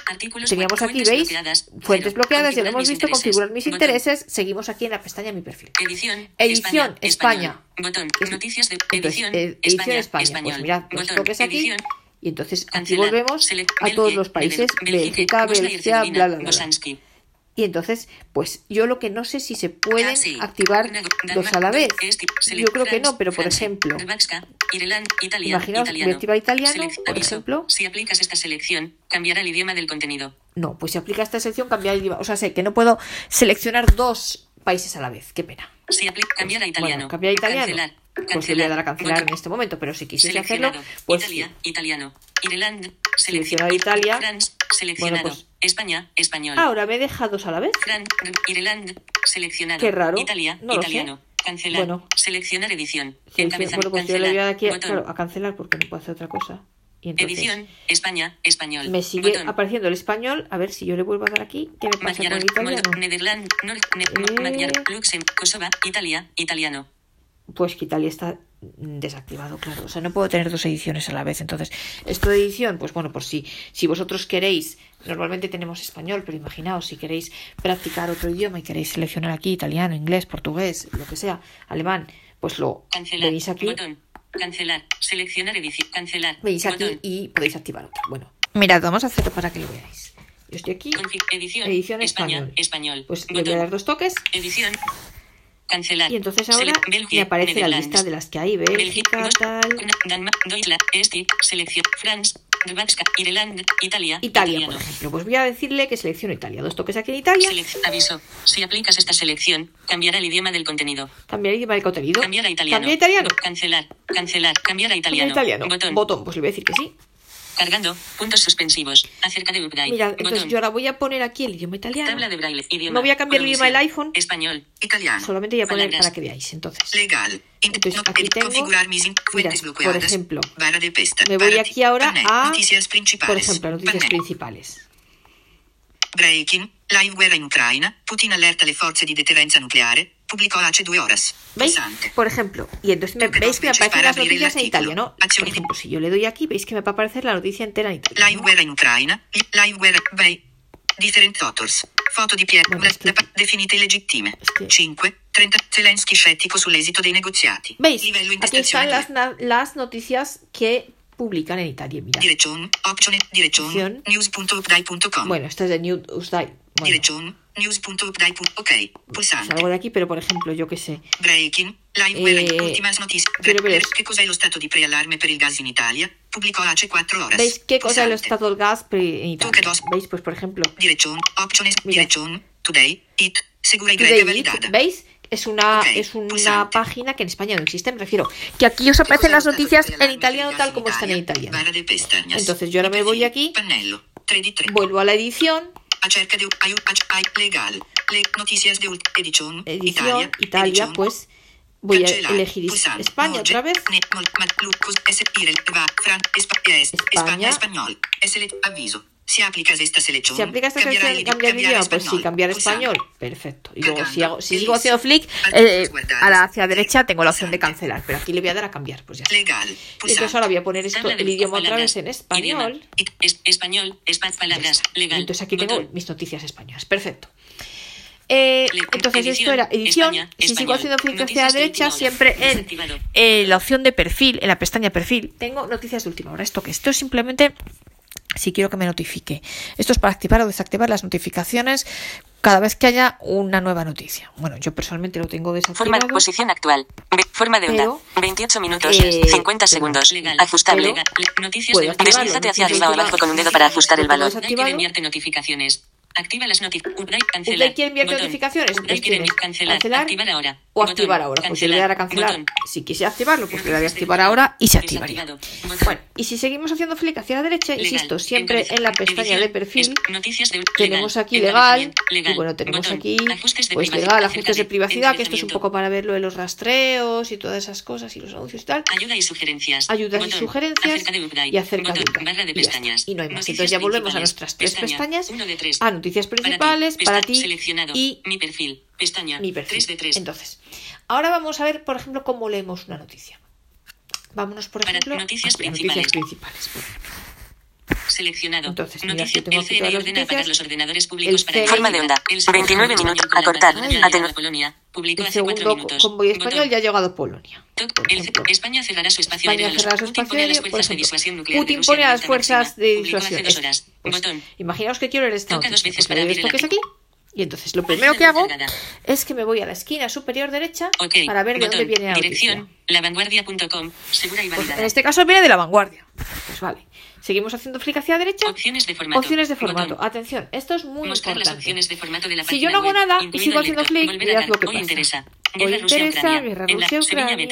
Teníamos aquí, fuentes ¿veis? bloqueadas, Fuentes bloqueadas, ya lo hemos visto, configurar mis Botón. intereses. Seguimos aquí en la pestaña Mi perfil. Edición, Edición, España. español. Botón, Es- noticias de Entonces, edición, edición España, España. español. Pues mirad, los Botón, toques aquí. edición, Y entonces aquí volvemos a todos los países. Bélgica, Bélgica, bla, bla, bla. Y entonces, pues yo lo que no sé si se pueden Ah, activar dos a la vez. Yo creo que no, pero por ejemplo, Imaginaos, voy a activar italiano, por ejemplo. Si aplicas esta selección, cambiará el idioma del contenido. no, pues si aplica esta sección, cambiar el idioma. O sea, sé que no puedo seleccionar dos países a la vez. Qué pena. Si aplica cambiar a italiano. Bueno, cambiar a italiano. Cancelar. Cancelar. le voy a dar a cancelar en este momento, pero si quisiese hacerlo, pues Italia, italiano. Ireland, Seleccionar. Italia. France, seleccionado. Bueno, pues- España, español. ahora me deja dos a la vez. Fran, Ireland, seleccionado. Qué raro. Italia, No lo sé. italiano. Cancelar. Bueno. Seleccionar edición. Seleccion- Encabezamiento. bueno, pues yo le voy a aquí claro, a cancelar porque no puedo hacer otra cosa. Y entonces Edición, España, español. me sigue Botón. apareciendo el español. A ver si yo le vuelvo a dar aquí. ¿Qué me pasa con el italiano? Nederland, Ne- Eh. Magyar, Luxem, Kosova, Italia, italiano. Pues que Italia está desactivado, claro. O sea, no puedo tener dos ediciones a la vez. Entonces, esto de edición, pues bueno, por si, si vosotros queréis, normalmente tenemos español, pero imaginaos, si queréis practicar otro idioma y queréis seleccionar aquí italiano, inglés, portugués, lo que sea, alemán, pues lo Cancelar. veis aquí, Botón. Cancelar. Seleccionar edición. Cancelar. veis aquí Botón. y podéis activar otro. Bueno, mirad, vamos a hacerlo para que lo veáis. Yo estoy aquí, Edición. edición español. español. Pues le voy a dar dos toques Edición. Cancelar. y entonces ahora me aparece la lista de las que hay, Bélgica, tal. Este, Selección, France, Italia, Italia, por ejemplo. Pues voy a decirle que selecciono Italia. Dos toques aquí en Italia. Aviso. Si aplicas esta selección, cambiará el idioma del contenido. Cambiar el idioma del contenido. Cambiar a italiano. Cambiar a italiano. Cancelar. Cancelar. Cambiar a Cambiar a italiano. italiano. Botón. Botón. Pues le voy a decir que sí. Cargando. Puntos suspensivos. Acerca de upgrade. Mira, entonces Botón. yo ahora voy a poner aquí el idioma italiano. Tabla de braille. Idioma. No voy a cambiar el idioma del iPhone. Español. Italiano. Solamente voy a poner Palabras. para que veáis. Entonces, Legal. Entonces, aquí tengo- Mira, por ejemplo, Barra de pesta. me voy aquí ahora a, Noticias principales. por ejemplo, noticias principales. Breaking. Live guerra in Ucraina. Putin allerta le forze di deterrenza nucleare. Hace due horas. ¿Veis? Por ejemplo, y entonces me, veis que me aparecen las noticias en artículo. italiano. Por ejemplo, si yo le doy aquí, veis que me va a aparecer la noticia entera en italiano. Live guerra in Ucraina. Live. Bay. Different authors. Foto di Pier. Definite illegittime. Sì. 5. 30. Zelensky scettico sull'esito dei negoziati. ¿Veis? Livello Aquí están las, las noticias que publican en Italia. Mira. Direction, option, direction, Opción. news.updai.com. Bueno, esta es de Newsday. Bueno, Direction, news.updai.com. Ok, pulsante. salgo de aquí, pero por ejemplo, yo qué sé. Breaking, live Eh, quiero Bre- ver- Che cos'è lo stato di preallarme per il gas in Italia? Pubblicò hace 4 horas. ¿Veis qué cosa es el Pulsante. estado del gas que Italia? dos. ¿Veis? Pues por ejemplo, Direction, options, Mira. direction, today, it, segura y Today greca It, validada. ¿veis? Es una, Ok, es una pulsante. página que en España no existe. Me refiero que aquí os aparecen las noticias en italiano tal como están en italiano. Entonces yo ahora me voy aquí. Pannello, 3 di 3. Vuelvo a la edición, Acerca de ai- ai- legal. Le noticias de ult- edición. edición, Italia, pues voy a Cancelar. elegir Pulsante. España Moge. otra vez. Ne- mol- ma- lucus. Es- irel- va- fran- espa- es- España. España. Español. Sele- Aviso. Si aplicas esta selección. Si aplica esta idi- cambiar el cambiará idioma, pues sí, cambiar Pulsante. español, perfecto. Y luego si, hago, si sigo haciendo flick, eh, a la hacia derecha tengo la opción de cancelar, pero aquí le voy a dar a cambiar, pues ya está. Legal. Y entonces ahora voy a poner esto, el idioma otra vez en español. Español. Espa- palabras. Y Legal. entonces aquí tengo mis noticias españolas. Perfecto. Eh, entonces esto era edición. España, si sigo haciendo clic hacia la de derecha, siempre en eh, la opción de perfil, en la pestaña perfil, tengo noticias de última hora. ¿Esto que Esto es simplemente si quiero que me notifique. Esto es para activar o desactivar las notificaciones cada vez que haya una nueva noticia. Bueno, yo personalmente lo tengo Forma, desactivado. posición actual. Ve- forma de onda. Pero, 28 minutos. eh, 50 pero- segundos. Legal. Ajustable. Pero Noticias de Deslízate hacia arriba o de abajo con un dedo para ajustar el valor. enviarte notificaciones. Activa las notificaciones. ¿Usted quiere Botón. notificaciones? Pues quiere cancelar. cancelar Activar ahora. o Botón. activar ahora. Pues yo le a cancelar. Botón. Si quisiera activarlo, pues le daría a activar ahora y se activaría. Bueno, y si seguimos haciendo flick hacia la derecha, Legal. insisto, siempre en la pestaña de perfil de- tenemos aquí legal, y bueno, tenemos aquí Ajustes pues legal, ajustes de privacidad, que esto es un poco para ver lo de los rastreos y todas esas cosas y los anuncios y tal. Ayuda y sugerencias. Ayudas y sugerencias Acerca de y acerca de Y. Y no hay más. Entonces ya volvemos a nuestras tres Pestaña. pestañas, Uno de tres. a noticias principales, para ti Seleccionado. y mi perfil. Pestaña. mi perfil. 3 de 3. Entonces, ahora vamos a ver, por ejemplo, cómo leemos una noticia. Vámonos, por Para ejemplo, principales. noticias principales. por ejemplo. Seleccionado. Entonces, mira, Noticia. tengo el CNI ordena apagar los ordenadores públicos El para Forma de onda. El 29 minutos. Acortar. Atenuar. Polonia. Publicó El hace cuatro minutos. convoy español Botón. ya ha llegado a Polonia. El-. España cerrará su espacio España aéreo a los cerrará su Putin pone a las fuerzas de disuasión nuclear de Putin Rusia pone en a las alerta fuerzas máxima. de Publicó hace disuasión. dos Es- horas. pues, Botón. imaginaos que quiero leer esta Toca dos veces para abrir el aquí. Y entonces lo primero que hago es que me voy a la esquina superior derecha para ver de dónde viene la. Dirección. Lavanguardia.com. Segura y Pues en este caso viene de la vanguardia. Pues vale. Seguimos haciendo clic hacia la derecha. Opciones de formato. Opciones de formato. Botón. Atención, esto es muy Mostrar las importante. opciones de formato de la Si yo no hago nada y sigo haciendo clic, mirad lo que pasa. interesa. Hoy interesa, guerra En Rusia, Ucrania.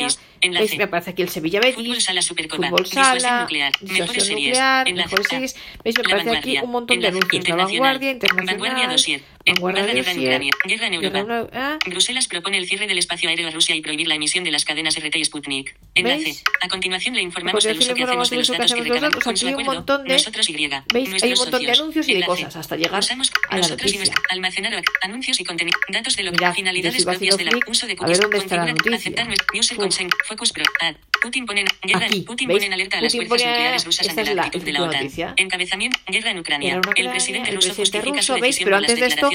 ¿Veis? Me aparece aquí el Sevilla Fútbol Betis. Sala Supercopa. Fútbol Sala, nuclear. Mejores series. nuclear, Enlace. mejores series. ¿Veis? Me aparece aquí un montón de anuncios. La vanguardia internacional. Vanguardia dossier. En- Vanguardia Guerra en dossier. Ucrania. Guerra en Europa. En- ah, Bruselas propone el cierre del espacio aéreo a Rusia y prohibir la emisión de las cadenas RT y Sputnik. Enlace. A continuación le informamos del uso que hacemos de los datos que recabamos un montón. Hay un montón de anuncios y de cosas hasta llegar a la noticia. almacenar anuncios y contenido. Datos de lo Mirad, finalidades yo sigo propias de la haciendo clic uso de a ver dónde está la Configurar, noticia. aceptar nuestro user Pum. consent. Focus Pro. Ad. Putin pone guerra. Aquí, Putin ¿veis? pone en alerta a las Putin fuerzas pone- nucleares rusas esta ante la actitud de la OTAN. noticia. Encabezamiento. Guerra en Ucrania. Una El Ucrania, presidente el ruso presidente justifica su ruso, ¿veis? decisión Pero antes de esto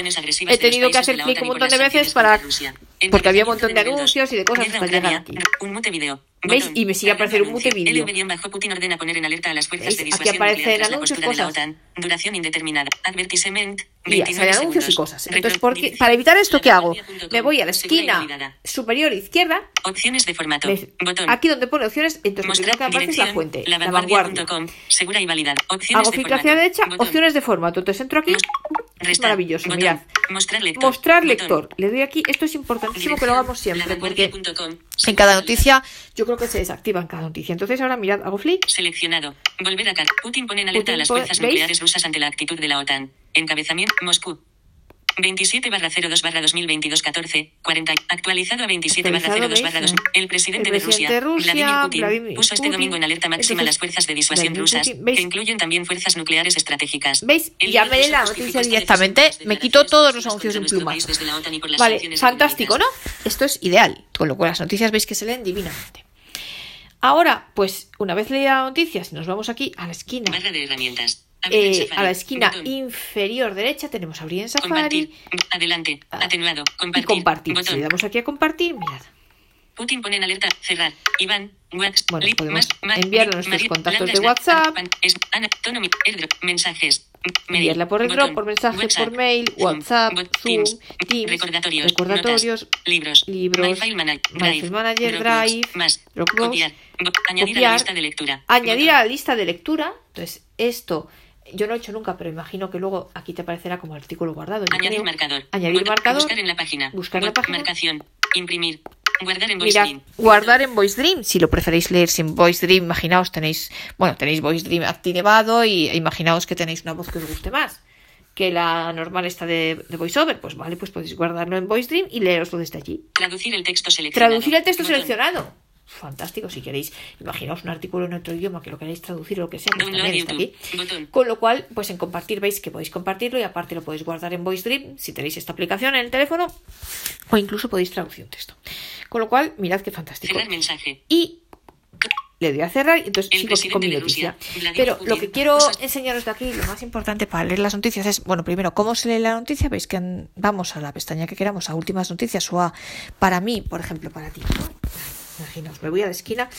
he tenido que hacer clic un y montón de veces para- porque había un montón de anuncios y de cosas hasta llegar Ucrania. aquí. Un mute video. ¿Veis? Botón. Y me sigue apareciendo un anuncio. mute video. LV-bajo Putin ordena poner en alerta a las fuerzas ¿Veis? de Aquí disuasión la anuncios, postura de la cosas. OTAN. Duración indeterminada. Advertisement. Y 29 salen anuncios y cosas. Entonces, Retro- ¿por qué- dirección. para evitar esto, ¿qué hago? Me voy a la y esquina superior izquierda. Opciones de formato. Aquí donde pone opciones, entonces lo Mostrar que aparece es la fuente, la vanguardia. lavanguardia.com, segura y validada. Opciones Hago de clic hacia la derecha, Botón. opciones de formato. Entonces entro aquí. Es maravilloso, Botón. mirad. Mostrar lector. Mostrar Botón. lector. Le doy aquí. Esto es importantísimo que lo hagamos siempre porque Lavanguardia.com, en cada noticia yo creo que se desactiva en cada noticia. Entonces ahora mirad, hago flick. Seleccionado. Volver a car. Putin pone en alerta Putin a las fuerzas nucleares rusas ante la actitud de la OTAN. Encabezamiento. Moscú. 27 02 2022 14 40 actualizado a 27 Actualizado, 02 ¿veis? 2 el presidente, El presidente de de Rusia, Rusia, Vladimir Putin Vladimir puso este domingo en alerta máxima a Entonces, las fuerzas de disuasión Vladimir rusas que incluyen también fuerzas nucleares estratégicas ¿Veis? El Ya me ruso la noticia directamente, me quito todos los anuncios y por las Vale, fantástico, ¿no? Esto es ideal, con lo cual las noticias veis que se leen divinamente. Ahora, pues una vez leída la noticia, si nos vamos aquí a la esquina, Barra de herramientas. Eh, a la esquina Botón. inferior derecha tenemos abrir en Compartir. Safari Adelante. Ah. Atenuado. y Compartir. Si le damos aquí a compartir, mirad. Putin pone en alerta. Cerrar. Iván. WhatsApp. Bueno, podemos enviarlo a nuestros contactos de WhatsApp. Mensajes. Enviarla por el drop, por mensaje, por mail, WhatsApp, Zoom, Teams, recordatorios, recordatorios, libros, libros, Manager, Drive, más, Dropbox, copiar, añadir a la lista de lectura. añadir a la lista de lectura. Entonces, esto yo no lo he hecho nunca, pero imagino que luego aquí te aparecerá como artículo guardado. yo Añadir creo. marcador. Añadir marcador. Buscar en la página. Buscar en la Bot- página. Marcación. Imprimir. Guardar en Mirad, VoiceDream. guardar en Voice Dream, si lo preferéis leer sin Voice Dream, imaginaos tenéis, bueno, tenéis Voice Dream activado y imaginaos que tenéis una voz que os guste más que la normal está de, de VoiceOver, pues vale, pues podéis guardarlo en Voice Dream y leeroslo desde allí. Traducir el texto seleccionado. Traducir el texto Botón. seleccionado. Fantástico, si queréis, imaginaos un artículo en otro idioma que lo queréis traducir o lo que sea, pues también está aquí. Con lo cual, pues en compartir veis que podéis compartirlo y aparte lo podéis guardar en Voice Dream si tenéis esta aplicación en el teléfono o incluso podéis traducir un texto. Con lo cual, mirad qué fantástico. Mensaje. Y le doy a cerrar y entonces El sigo con mi noticia. Rusia, Pero Putin, lo que quiero enseñaros de aquí, lo más importante para leer las noticias es, bueno, primero, cómo se lee la noticia. Veis que en- vamos a la pestaña que queramos, a últimas noticias o a para mí, por ejemplo, para ti. ¿no? Imaginaos, me voy a la esquina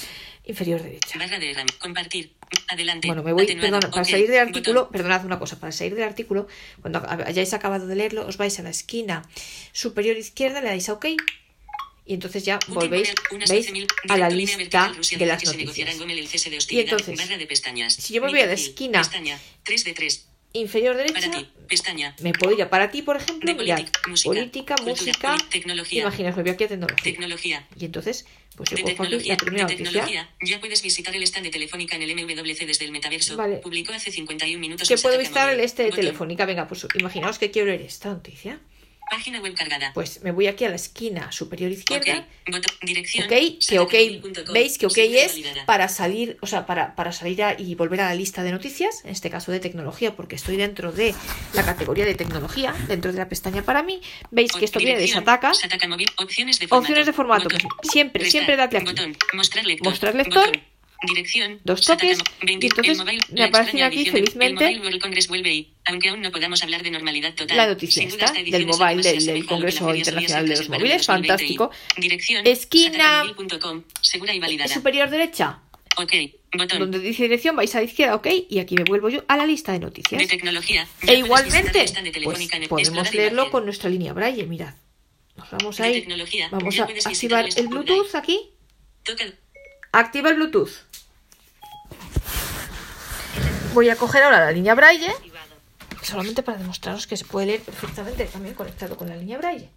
inferior derecha. Barra de RAM. Compartir. Adelante. Bueno, me voy, Atenuado. perdón, para Ok. salir del artículo, Botón. perdonad una cosa, para salir del artículo, cuando hayáis acabado de leerlo, os vais a la esquina superior izquierda, le dais a OK y entonces ya volvéis, veis 12.000 a la lista de las noticias. Y entonces, si yo me voy a la esquina- Pestaña. 3 de 3. Inferior derecha, me puedo ir a para ti, por ejemplo, De mirad, política, música, imaginaos, me voy aquí a. Tecnología. Y entonces, pues De tecnología, la primera de noticia. tecnología, ya puedes visitar el stand de Telefónica en el MWC desde el metaverso. Vale. Publicó hace 51 minutos. Que puedo visitar el este de. Telefónica. Venga, pues imaginaos que quiero leer esta noticia. Página web cargada. Pues me voy aquí a la esquina superior izquierda. Ok. Botón. Dirección. Ok, que ok, satacamóvil.com. veis que ok es validada. para salir, o sea, para, para salir a- y volver a la lista de noticias, en este caso de tecnología, porque estoy dentro de la categoría de tecnología, dentro de la pestaña para mí. Veis que esto viene de Sataka. Sataka Móvil, opciones de formato. Opciones de formato. Botón. Siempre, Restar. siempre dadle aquí. Botón. Mostrar lector. Mostrar lector. Dirección. Dos toques, Camo- y 20, entonces mobile, me aparecen aquí, edición felizmente, El Mobile World Congress vuelve y, aunque aún no podamos hablar de normalidad total. la noticia esta del mobile del, del Congreso Internacional de los Móviles, 2020 y- fantástico. Dirección. Esquina- segura y validada. Superior derecha, Ok. Botón. donde dice dirección, vais a la izquierda, ok, y aquí me vuelvo yo a la lista de noticias. De tecnología. E igualmente, de pues podemos leerlo con nuestra línea Braille, mirad. Nos vamos ahí, vamos a activar el Bluetooth aquí. Activa el Bluetooth. Voy a coger ahora la línea Braille, solamente para demostraros que se puede leer perfectamente también conectado con la línea Braille.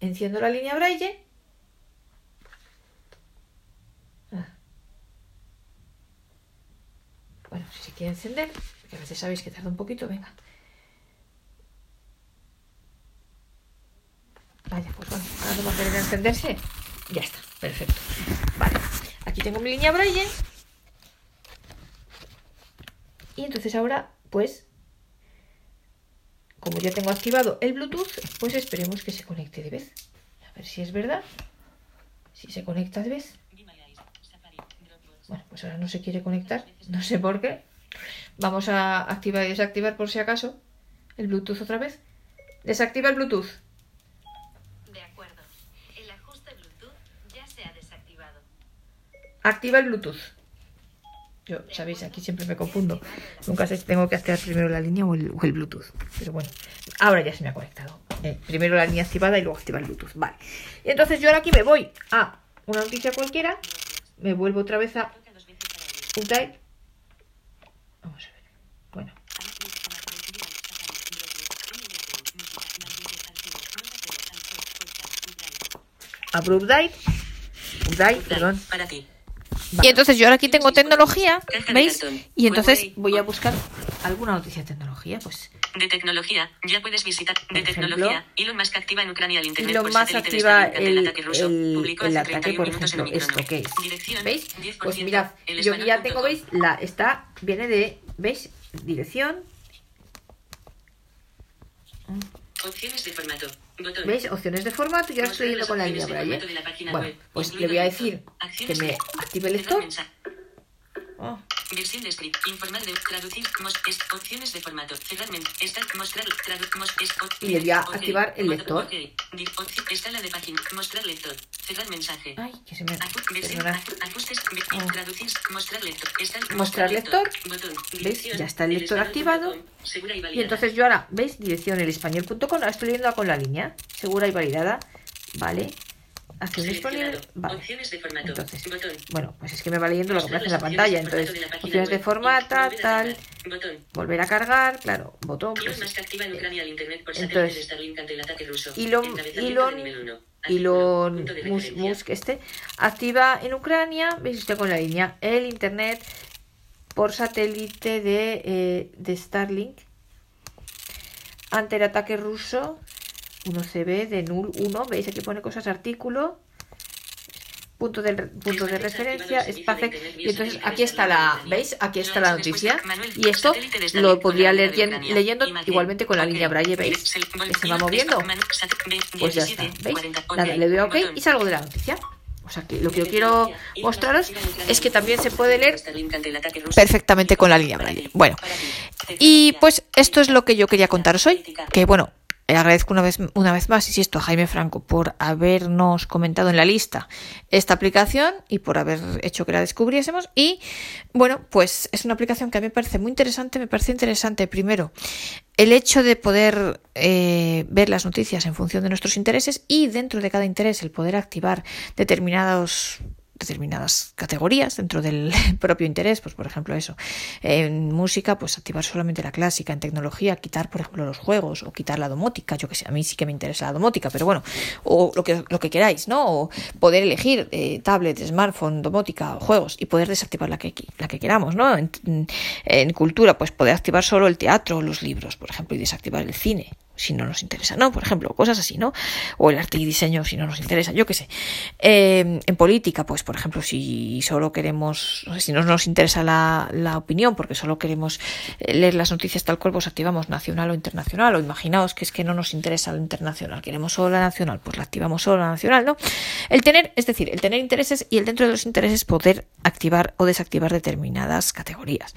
Enciendo la línea Braille. Ah. Bueno, si se quiere encender, porque a veces sabéis que tarda un poquito, venga. Vaya, pues bueno, ahora no va a encenderse. Ya está, perfecto. Vale, aquí tengo mi línea Braille. Y entonces ahora, pues, como ya tengo activado el Bluetooth, pues esperemos que se conecte de vez. A ver si es verdad. Si se conecta de vez. Bueno, pues ahora no se quiere conectar. No sé por qué. Vamos a activar y desactivar por si acaso el Bluetooth otra vez. Desactiva el Bluetooth. De acuerdo. El ajuste Bluetooth ya se ha desactivado. Activa el Bluetooth. Yo, sabéis, aquí siempre me confundo. Nunca sé si tengo que activar primero la línea o el, Bluetooth. Pero bueno, ahora ya se me ha conectado. Eh, primero la línea activada y luego activar el Bluetooth. Vale. Y entonces yo ahora aquí me voy a una noticia cualquiera. Me vuelvo otra vez a Update. Vamos a ver. Bueno, abro Update. Update, perdón. Para ti. Y entonces yo ahora aquí tengo tecnología, ¿veis? Y entonces voy a buscar alguna noticia de tecnología, pues De tecnología, ya puedes visitar. De tecnología, Elon Musk activa en Ucrania el internet Elon Musk activa el, ataque ruso. el- Publicó el hace ataque, 31 por ejemplo, esto que es. Dirección, ¿Veis? 10%, Pues mirad, yo ya español tengo, ¿veis? La, está, viene de, ¿veis? Dirección. Opciones de formato. ¿Veis? Opciones de formato, yo ahora estoy yendo con la línea la página Bueno, pues le voy a decir que me active el lector. Oh, Versión de script. Informal de traducir. Mos, es, opciones de formato. Cerrar men, estar, mostrar, tradu, mos, es, op- Y le voy a activar el lector. escala de página. Mostrar lector. Cerrar mensaje. Ay, que se me... Versión, ajustes, Oh. traducir, mostrar lector. Estar- Mostrar lector. Botón. ¿Veis? Dirección, Ya está el lector activado. Segura y entonces yo ahora, ¿veis? Dirección elespañol.com, ahora estoy leyendo con la línea, segura y validada, ¿vale? Acción disponible, vale. Opciones de formato. Entonces, Botón. bueno, pues es que me va leyendo lo que aparece en la pantalla, entonces, formato de la página opciones de a tal. Botón. volver a cargar, claro, botón, pues, Musk activa en Ucrania el internet por entonces, Starlink ante el ataque ruso. Elon, Elon. Elon Punto de Mus- referencia. Musk este, activa en Ucrania, veis usted con la línea, el internet por satélite de, eh, de Starlink ante el ataque ruso 1CB de NUL 1, veis aquí pone cosas artículo punto de, punto de referencia, espacio, y entonces aquí está la, ¿veis? Aquí está la noticia, y esto lo podría leer yen- leyendo igualmente con la línea Braille, ¿veis? Se va moviendo. Pues ya está, ¿veis? Nada, le doy a OK y salgo de la noticia. O sea que lo que yo quiero mostraros es que también se puede leer perfectamente con la línea Braille. Bueno, y pues esto es lo que yo quería contaros hoy, que bueno, agradezco una vez, una vez más, insisto, a Jaime Franco por habernos comentado en la lista esta aplicación y por haber hecho que la descubriésemos. Y bueno, pues es una aplicación que a mí me parece muy interesante. Me parece interesante, primero, el hecho de poder eh, ver las noticias en función de nuestros intereses y dentro de cada interés el poder activar determinados determinadas categorías dentro del propio interés, pues por ejemplo eso, en música pues activar solamente la clásica, en tecnología quitar por ejemplo los juegos o quitar la domótica, yo que sé, a mí sí que me interesa la domótica, pero bueno, o lo que, lo que queráis, ¿no? O poder elegir eh, tablet, smartphone, domótica, juegos y poder desactivar la que, la que queramos, ¿no? En, en cultura pues poder activar solo el teatro o los libros, por ejemplo, y desactivar el cine. Si no nos interesa, ¿no? Por ejemplo, cosas así, ¿no? O el arte y diseño si no nos interesa, yo qué sé. Eh, en política, pues, por ejemplo, si solo queremos, si no nos interesa la, la opinión, porque solo queremos eh, leer las noticias tal cual, pues activamos nacional o internacional, o imaginaos que es que no nos interesa lo internacional, queremos solo la nacional, pues la activamos solo la nacional, ¿no? El tener, es decir, el tener intereses y el dentro de los intereses poder activar o desactivar determinadas categorías.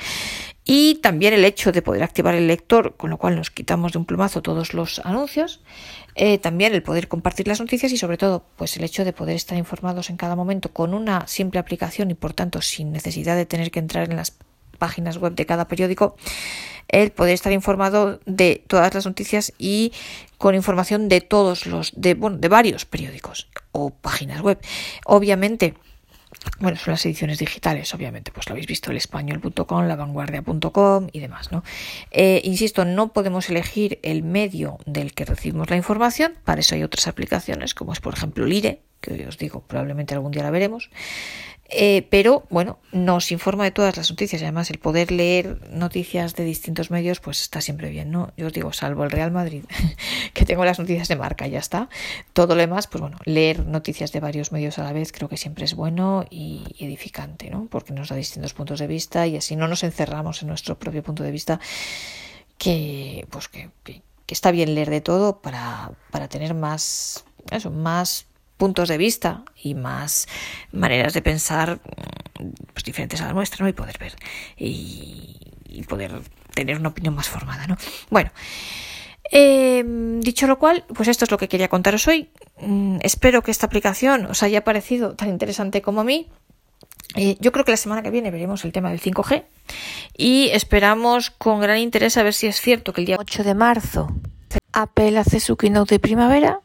Y también el hecho de poder activar el lector, con lo cual nos quitamos de un plumazo todos los anuncios. Eh, también el poder compartir las noticias y sobre todo pues el hecho de poder estar informados en cada momento con una simple aplicación y por tanto sin necesidad de tener que entrar en las páginas web de cada periódico, el poder estar informado de todas las noticias y con información de todos los, de, bueno, de varios periódicos o páginas web. Obviamente, bueno, son las ediciones digitales, obviamente, pues lo habéis visto, el español.com, la vanguardia.com y demás, ¿no? Eh, insisto, no podemos elegir el medio del que recibimos la información, para eso hay otras aplicaciones, como es por ejemplo Lire, que os digo, probablemente algún día la veremos. Eh, pero bueno, nos informa de todas las noticias además el poder leer noticias de distintos medios pues está siempre bien, ¿no? Yo os digo, salvo el Real Madrid, que tengo las noticias de marca ya está. Todo lo demás, pues bueno, leer noticias de varios medios a la vez creo que siempre es bueno y edificante, ¿no? Porque nos da distintos puntos de vista y así no nos encerramos en nuestro propio punto de vista que pues que, que está bien leer de todo para, para tener más eso, más puntos de vista y más maneras de pensar pues, diferentes a la nuestra ¿no? y poder ver y, y poder tener una opinión más formada. ¿no? Bueno, eh, dicho lo cual, pues esto es lo que quería contaros hoy. Mm, espero que esta aplicación os haya parecido tan interesante como a mí. Eh, yo creo que la semana que viene veremos el tema del 5G y esperamos con gran interés a ver si es cierto que el día 8 de marzo Apple hace su keynote de primavera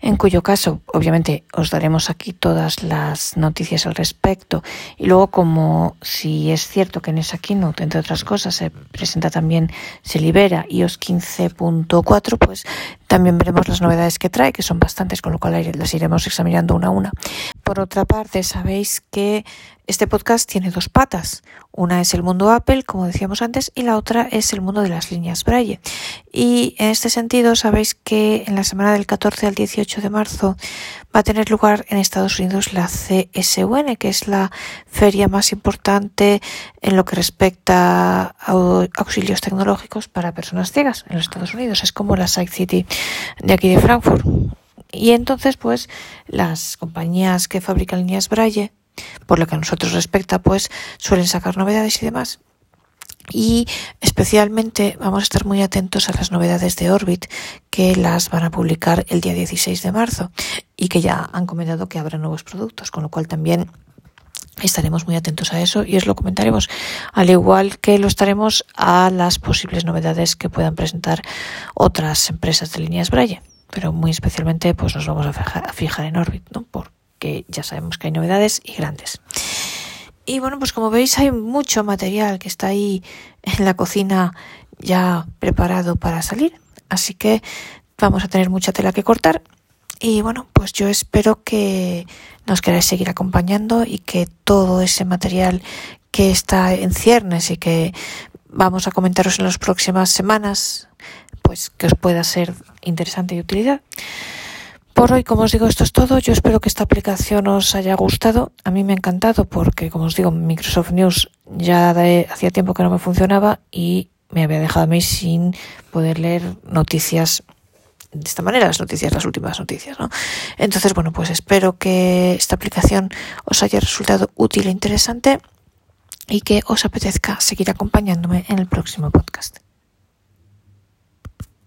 en cuyo caso, obviamente, os daremos aquí todas las noticias al respecto. Y luego, como si es cierto que en esa keynote, entre otras cosas, se presenta también, se libera iOS 15.4, pues también veremos las novedades que trae, que son bastantes, con lo cual las iremos examinando una a una. Por otra parte, sabéis que este podcast tiene dos patas. Una es el mundo Apple, como decíamos antes, y la otra es el mundo de las líneas Braille. Y en este sentido, sabéis que en la semana del 14 al 18 de marzo va a tener lugar en Estados Unidos la CSUN, que es la feria más importante en lo que respecta a auxilios tecnológicos para personas ciegas en los Estados Unidos. Es como la Side City de aquí de Frankfurt. Y entonces, pues, las compañías que fabrican líneas Braille por lo que a nosotros respecta, pues suelen sacar novedades y demás. Y especialmente vamos a estar muy atentos a las novedades de Orbit, que las van a publicar el día 16 de marzo y que ya han comentado que habrá nuevos productos, con lo cual también estaremos muy atentos a eso y os lo comentaremos, al igual que lo estaremos a las posibles novedades que puedan presentar otras empresas de líneas Braille. Pero muy especialmente pues nos vamos a fijar, a fijar en Orbit, ¿no? Por que ya sabemos que hay novedades y grandes. Y bueno, pues como veis hay mucho material que está ahí en la cocina ya preparado para salir, así que vamos a tener mucha tela que cortar. Y bueno, pues yo espero que nos queráis seguir acompañando y que todo ese material que está en ciernes y que vamos a comentaros en las próximas semanas, pues que os pueda ser interesante y utilidad. Por hoy, como os digo, esto es todo. Yo espero que esta aplicación os haya gustado. A mí me ha encantado porque, como os digo, Microsoft News ya hacía tiempo que no me funcionaba y me había dejado a mí sin poder leer noticias de esta manera, las noticias, las últimas noticias, ¿no? Entonces, bueno, pues espero que esta aplicación os haya resultado útil e interesante y que os apetezca seguir acompañándome en el próximo podcast.